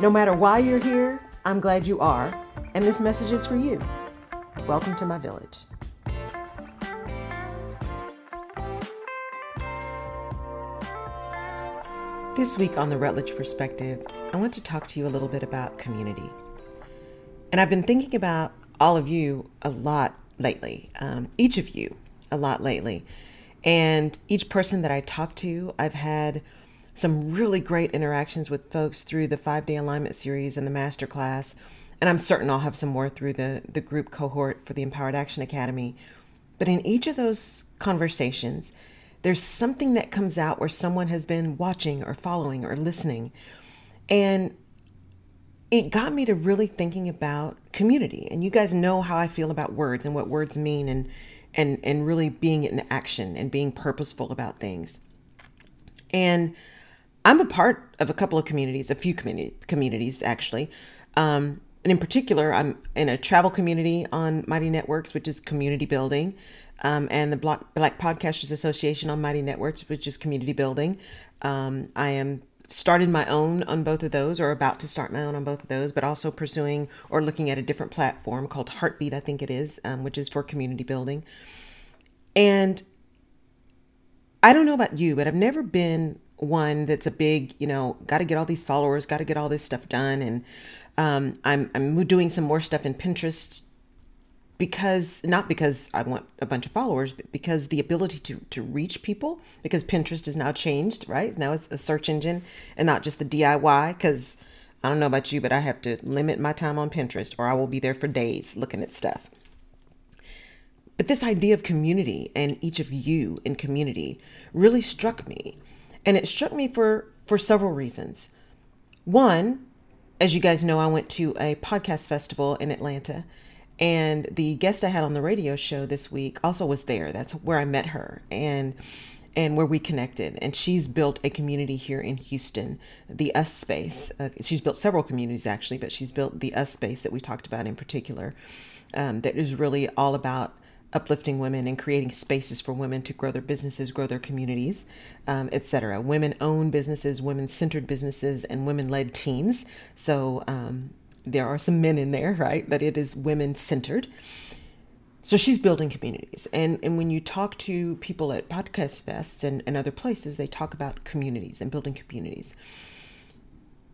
No matter why you're here, I'm glad you are, and this message is for you. Welcome to my village. This week on the Rutledge Perspective, I want to talk to you a little bit about community. And I've been thinking about all of you a lot lately, um, each of you a lot lately. And each person that I talk to, I've had some really great interactions with folks through the five day alignment series and the master class. And I'm certain I'll have some more through the, the group cohort for the Empowered Action Academy. But in each of those conversations, there's something that comes out where someone has been watching or following or listening. And it got me to really thinking about community. And you guys know how I feel about words and what words mean and and and really being in action and being purposeful about things. And I'm a part of a couple of communities, a few community, communities actually. Um, and in particular, I'm in a travel community on Mighty Networks, which is community building, um, and the Black, Black Podcasters Association on Mighty Networks, which is community building. Um, I am started my own on both of those, or about to start my own on both of those, but also pursuing or looking at a different platform called Heartbeat, I think it is, um, which is for community building. And I don't know about you, but I've never been one that's a big, you know, got to get all these followers, got to get all this stuff done. And um, I'm, I'm doing some more stuff in Pinterest because not because I want a bunch of followers, but because the ability to, to reach people, because Pinterest is now changed, right? Now it's a search engine and not just the DIY. Because I don't know about you, but I have to limit my time on Pinterest or I will be there for days looking at stuff. But this idea of community and each of you in community really struck me and it struck me for, for several reasons. One, as you guys know, I went to a podcast festival in Atlanta, and the guest I had on the radio show this week also was there. That's where I met her and and where we connected. And she's built a community here in Houston, the Us Space. Uh, she's built several communities actually, but she's built the Us Space that we talked about in particular. Um, that is really all about uplifting women and creating spaces for women to grow their businesses, grow their communities, um, etc. Women-owned businesses, women-centered businesses, and women-led teams. So um, there are some men in there, right? But it is women-centered. So she's building communities. And, and when you talk to people at podcast fests and, and other places, they talk about communities and building communities.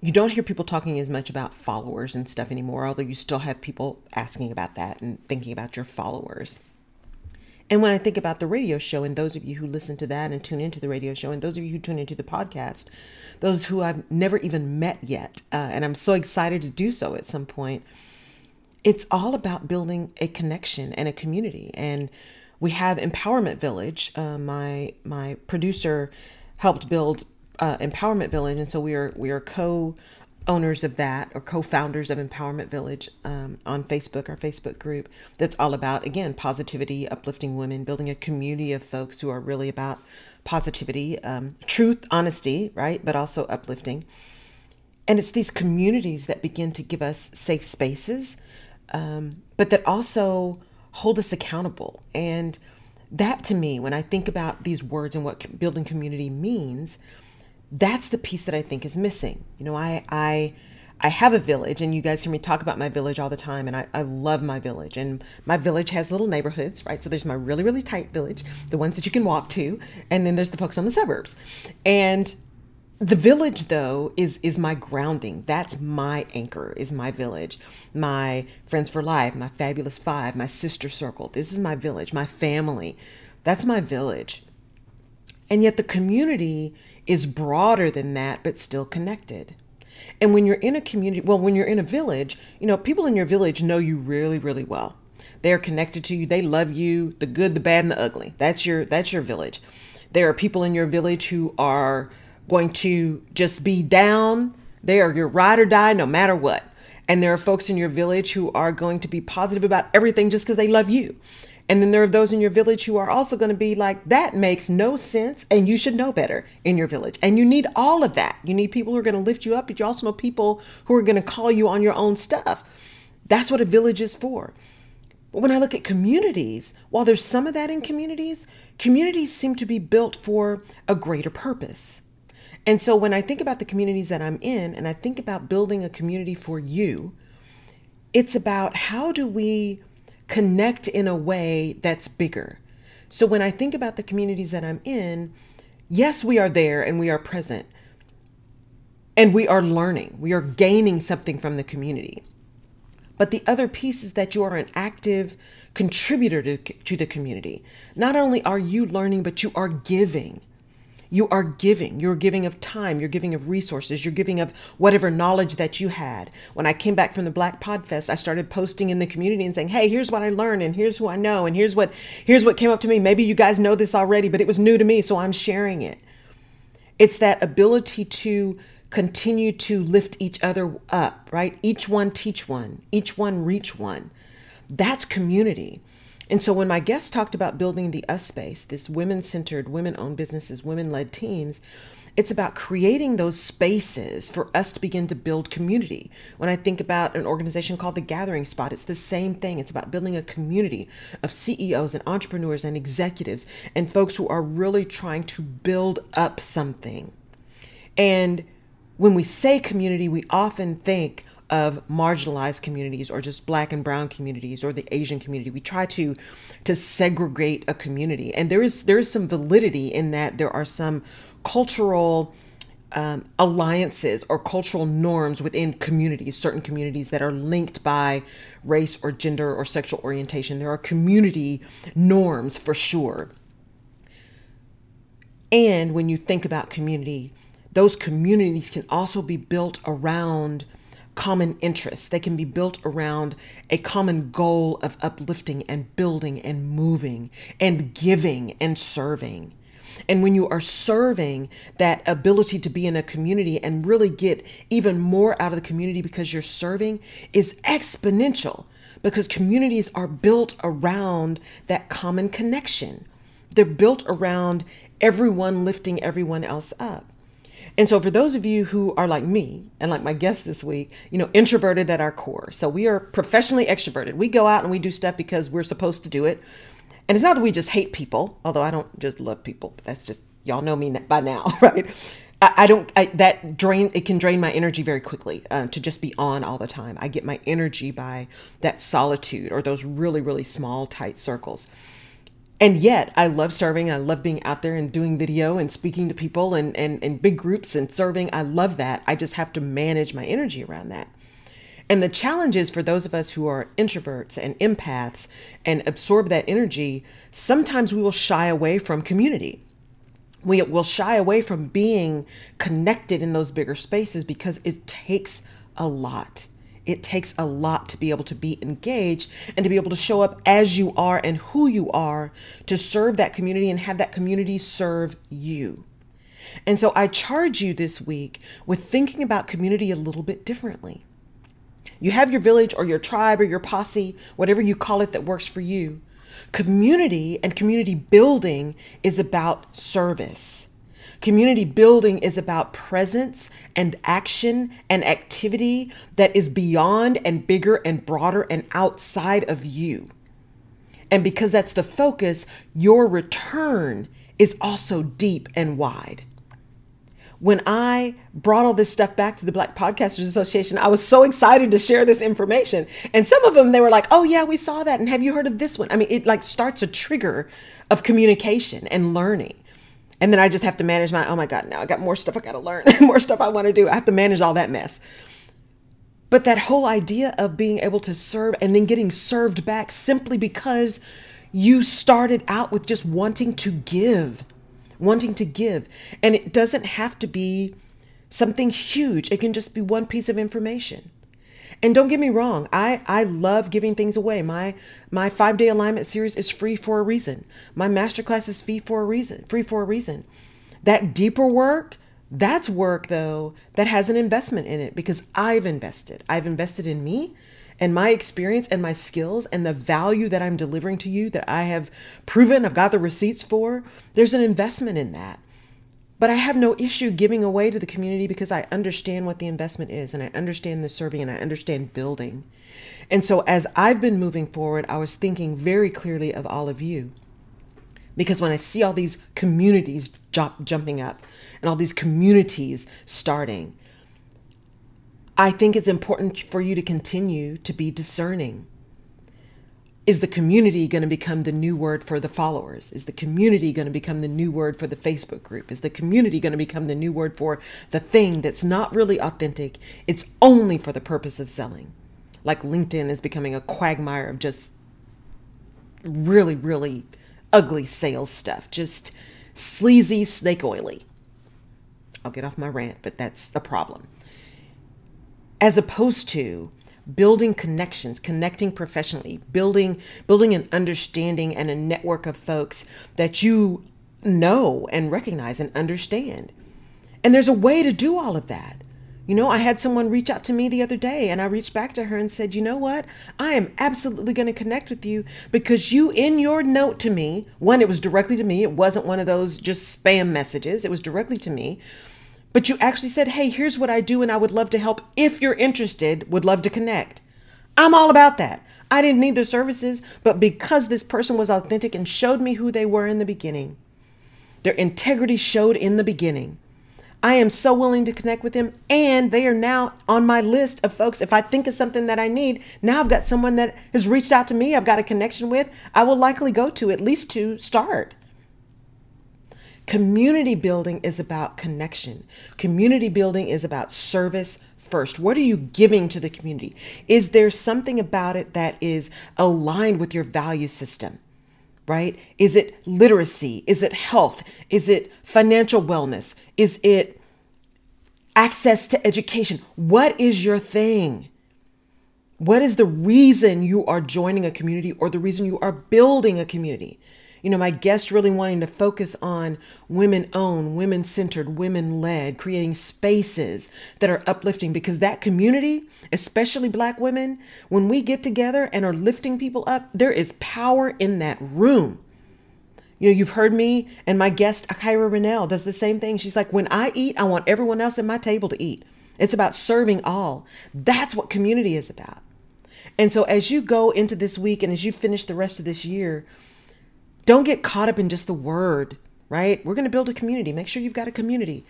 You don't hear people talking as much about followers and stuff anymore, although you still have people asking about that and thinking about your followers. And when I think about the radio show, and those of you who listen to that and tune into the radio show, and those of you who tune into the podcast, those who I've never even met yet, uh, and I'm so excited to do so at some point, it's all about building a connection and a community. And we have Empowerment Village. Uh, my my producer helped build uh, Empowerment Village, and so we are we are co owners of that or co-founders of empowerment village um, on facebook our facebook group that's all about again positivity uplifting women building a community of folks who are really about positivity um, truth honesty right but also uplifting. And it's these communities that begin to give us safe spaces um, but that also hold us accountable. And that to me when i think about these words and what building community means that's the piece that I think is missing. You know, I I I have a village, and you guys hear me talk about my village all the time, and I, I love my village. And my village has little neighborhoods, right? So there's my really, really tight village, the ones that you can walk to, and then there's the folks on the suburbs. And the village though is is my grounding that's my anchor is my village my friends for life my fabulous five my sister circle this is my village my family that's my village and yet the community is broader than that, but still connected. And when you're in a community, well, when you're in a village, you know, people in your village know you really, really well. They're connected to you. They love you, the good, the bad, and the ugly. That's your that's your village. There are people in your village who are going to just be down They are your ride or die no matter what. And there are folks in your village who are going to be positive about everything just because they love you. And then there are those in your village who are also going to be like, that makes no sense and you should know better in your village. And you need all of that. You need people who are going to lift you up, but you also know people who are going to call you on your own stuff. That's what a village is for. But when I look at communities, while there's some of that in communities, communities seem to be built for a greater purpose. And so when I think about the communities that I'm in and I think about building a community for you, it's about how do we connect in a way that's bigger. So when I think about the communities that I'm in, yes, we are there and we are present. And we are learning, we are gaining something from the community. But the other piece is that you are an active contributor to, to the community. Not only are you learning, but you are giving. You are giving. You're giving of time. You're giving of resources. You're giving of whatever knowledge that you had. When I came back from the Black Podfest, I started posting in the community and saying, "Hey, here's what I learned, and here's who I know, and here's what here's what came up to me. Maybe you guys know this already, but it was new to me, so I'm sharing it." It's that ability to continue to lift each other up, right? Each one teach one, each one reach one. That's community. And so when my guest talked about building the us space, this women centered, women owned businesses, women led teams, it's about creating those spaces for us to begin to build community. When I think about an organization called The Gathering Spot, it's the same thing. It's about building a community of CEOs and entrepreneurs and executives and folks who are really trying to build up something. And when we say community, we often think of marginalized communities or just black and brown communities or the asian community we try to to segregate a community and there is there is some validity in that there are some cultural um, alliances or cultural norms within communities, certain communities that are linked by race or gender or sexual orientation. There are community norms for sure. And when you think about community, those communities can also be built around common interests. They can be built around a common goal of uplifting and building and moving and giving and serving. And when you are serving, that ability to be in a community and really get even more out of the community because you're serving is exponential because communities are built around that common connection. They're built around everyone lifting everyone else up. And so, for those of you who are like me and like my guest this week, you know, introverted at our core. So, we are professionally extroverted. We go out and we do stuff because we're supposed to do it. And it's not that we just hate people, although I don't just love people. That's just, y'all know me by now, right? I, I don't, I, that drain, it can drain my energy very quickly uh, to just be on all the time. I get my energy by that solitude or those really, really small, tight circles and yet I love serving. I love being out there and doing video and speaking to people and, and, and big groups and serving. I love that. I just have to manage my energy around that. And the challenge is for those of us who are introverts and empaths and absorb that energy, sometimes we will shy away from community. We will shy away from being connected in those bigger spaces because it takes a lot. It takes a lot to be able to be engaged and to be able to show up as you are and who you are to serve that community and have that community serve you. And so I charge you this week with thinking about community a little bit differently. You have your village or your tribe or your posse, whatever you call it that works for you. Community and community building is about service. Community building is about presence and action and activity that is beyond and bigger and broader and outside of you. And because that's the focus, your return is also deep and wide. When I brought all this stuff back to the Black Podcasters Association, I was so excited to share this information. And some of them, they were like, oh, yeah, we saw that. And have you heard of this one? I mean, it like starts a trigger of communication and learning. And then I just have to manage my, oh my God, now I got more stuff I got to learn, more stuff I want to do. I have to manage all that mess. But that whole idea of being able to serve and then getting served back simply because you started out with just wanting to give, wanting to give. And it doesn't have to be something huge, it can just be one piece of information. And don't get me wrong, I, I love giving things away. My my five day alignment series is free for a reason. My masterclass is free for a reason, free for a reason. That deeper work, That's work, though, that has an investment in it because I've invested. I've invested in me and my experience and my skills and the value that I'm delivering to you that I have proven, I've got the receipts for. There's an investment in that. But I have no issue giving away to the community because I understand what the investment is and I understand the serving and I understand building. And so as I've been moving forward, I was thinking very clearly of all of you. Because when I see all these communities jump, jumping up and all these communities starting, I think it's important for you to continue to be discerning. Is the community going to become the new word for the followers? Is the community going to become the new word for the Facebook group? Is the community going to become the new word for the thing that's not really authentic? It's only for the purpose of selling. Like LinkedIn is becoming a quagmire of just really, really ugly sales stuff, just sleazy, snake oily. I'll get off my rant, but that's a problem. As opposed to building connections connecting professionally building building an understanding and a network of folks that you know and recognize and understand. And there's a way to do all of that. You know i had someone reach out to me the other day and i reached back to her and said you know what? I am absolutely going to connect with you because you in your note to me one it was directly to me it wasn't one of those just spam messages it was directly to me but you actually said, hey, here's what I do and I would love to help. If you're interested, would love to connect. I'm all about that. I didn't need their services, but because this person was authentic and showed me who they were in the beginning, their integrity showed in the beginning. I am so willing to connect with them, and they are now on my list of folks. If I think of something that I need, now I've got someone that has reached out to me, I've got a connection with, I will likely go to at least to start. Community building is about connection. Community building is about service first. What are you giving to the community? Is there something about it that is aligned with your value system? Right? Is it literacy? Is it health? Is it financial wellness? Is it access to education? What is your thing? What is the reason you are joining a community or the reason you are building a community? You know, my guest really wanting to focus on women owned, women centered, women led, creating spaces that are uplifting because that community, especially black women, when we get together and are lifting people up, there is power in that room. You know, you've heard me and my guest, Akira Rennell, does the same thing. She's like, when I eat, I want everyone else at my table to eat. It's about serving all. That's what community is about. And so as you go into this week and as you finish the rest of this year, don't get caught up in just the word, right? We're going to build a community. Make sure you've got a community.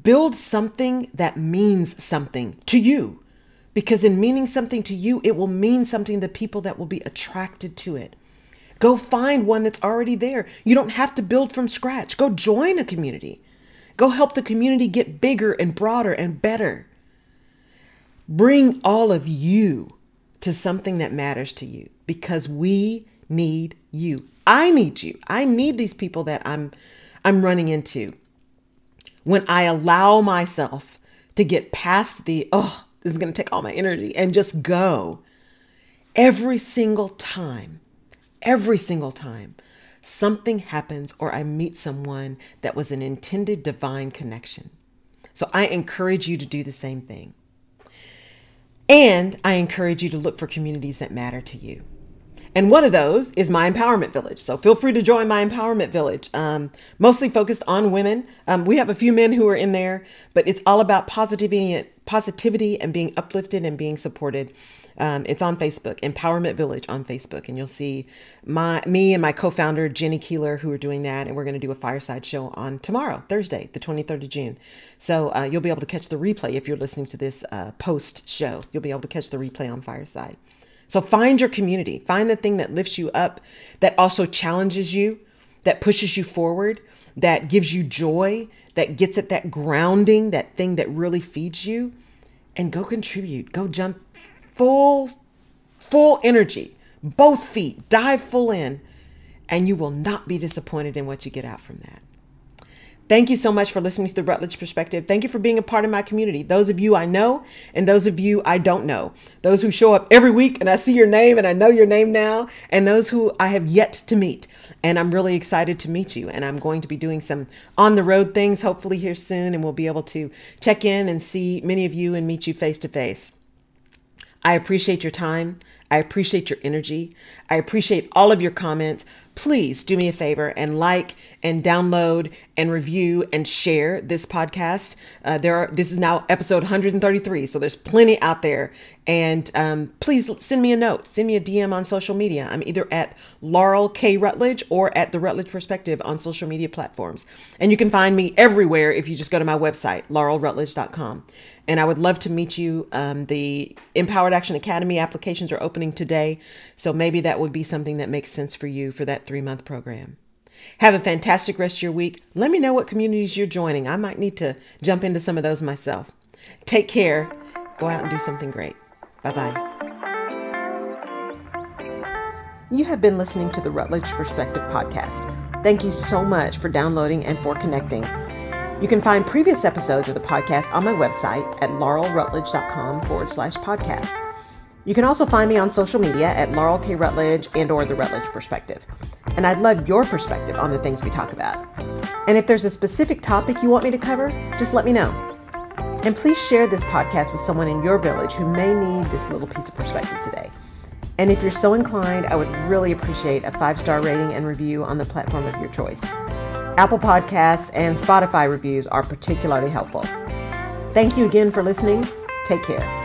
Build something that means something to you. Because in meaning something to you, it will mean something to people that will be attracted to it. Go find one that's already there. You don't have to build from scratch. Go join a community. Go help the community get bigger and broader and better. Bring all of you to something that matters to you because we need you. I need you. I need these people that I'm I'm running into. When I allow myself to get past the oh, this is going to take all my energy and just go. Every single time, every single time something happens or I meet someone that was an intended divine connection. So I encourage you to do the same thing. And I encourage you to look for communities that matter to you. And one of those is my empowerment village. So feel free to join my empowerment village, um, mostly focused on women. Um, we have a few men who are in there, but it's all about positivity, positivity and being uplifted and being supported. Um, it's on Facebook, Empowerment Village on Facebook, and you'll see my me and my co-founder Jenny Keeler who are doing that, and we're going to do a fireside show on tomorrow, Thursday, the 23rd of June. So uh, you'll be able to catch the replay if you're listening to this uh, post show. You'll be able to catch the replay on Fireside. So find your community, find the thing that lifts you up, that also challenges you, that pushes you forward, that gives you joy, that gets at that grounding, that thing that really feeds you, and go contribute. Go jump full, full energy, both feet, dive full in, and you will not be disappointed in what you get out from that. Thank you so much for listening to the Rutledge Perspective. Thank you for being a part of my community. Those of you I know and those of you I don't know. Those who show up every week and I see your name and I know your name now, and those who I have yet to meet. And I'm really excited to meet you. And I'm going to be doing some on the road things hopefully here soon, and we'll be able to check in and see many of you and meet you face to face. I appreciate your time. I appreciate your energy. I appreciate all of your comments please do me a favor and like and download and review and share this podcast. Uh, there are this is now episode 133, so there's plenty out there. And um, please send me a note, send me a DM on social media. I'm either at Laurel K Rutledge or at the Rutledge Perspective on social media platforms. And you can find me everywhere if you just go to my website, laurelrutledge.com. And I would love to meet you. Um, the Empowered Action Academy applications are opening today, so maybe that would be something that makes sense for you for that three month program. Have a fantastic rest of your week. Let me know what communities you're joining. I might need to jump into some of those myself. Take care. Go out and do something great. Bye bye. You have been listening to the Rutledge Perspective podcast. Thank you so much for downloading and for connecting. You can find previous episodes of the podcast on my website at laurelrutledge.com forward slash podcast. You can also find me on social media at Laurel K. Rutledge and or The Rutledge Perspective. And I'd love your perspective on the things we talk about. And if there's a specific topic you want me to cover, just let me know. And please share this podcast with someone in your village who may need this little piece of perspective today. And if you're so inclined, I would really appreciate a five star rating and review on the platform of your choice. Apple Podcasts and Spotify reviews are particularly helpful. Thank you again for listening. Take care.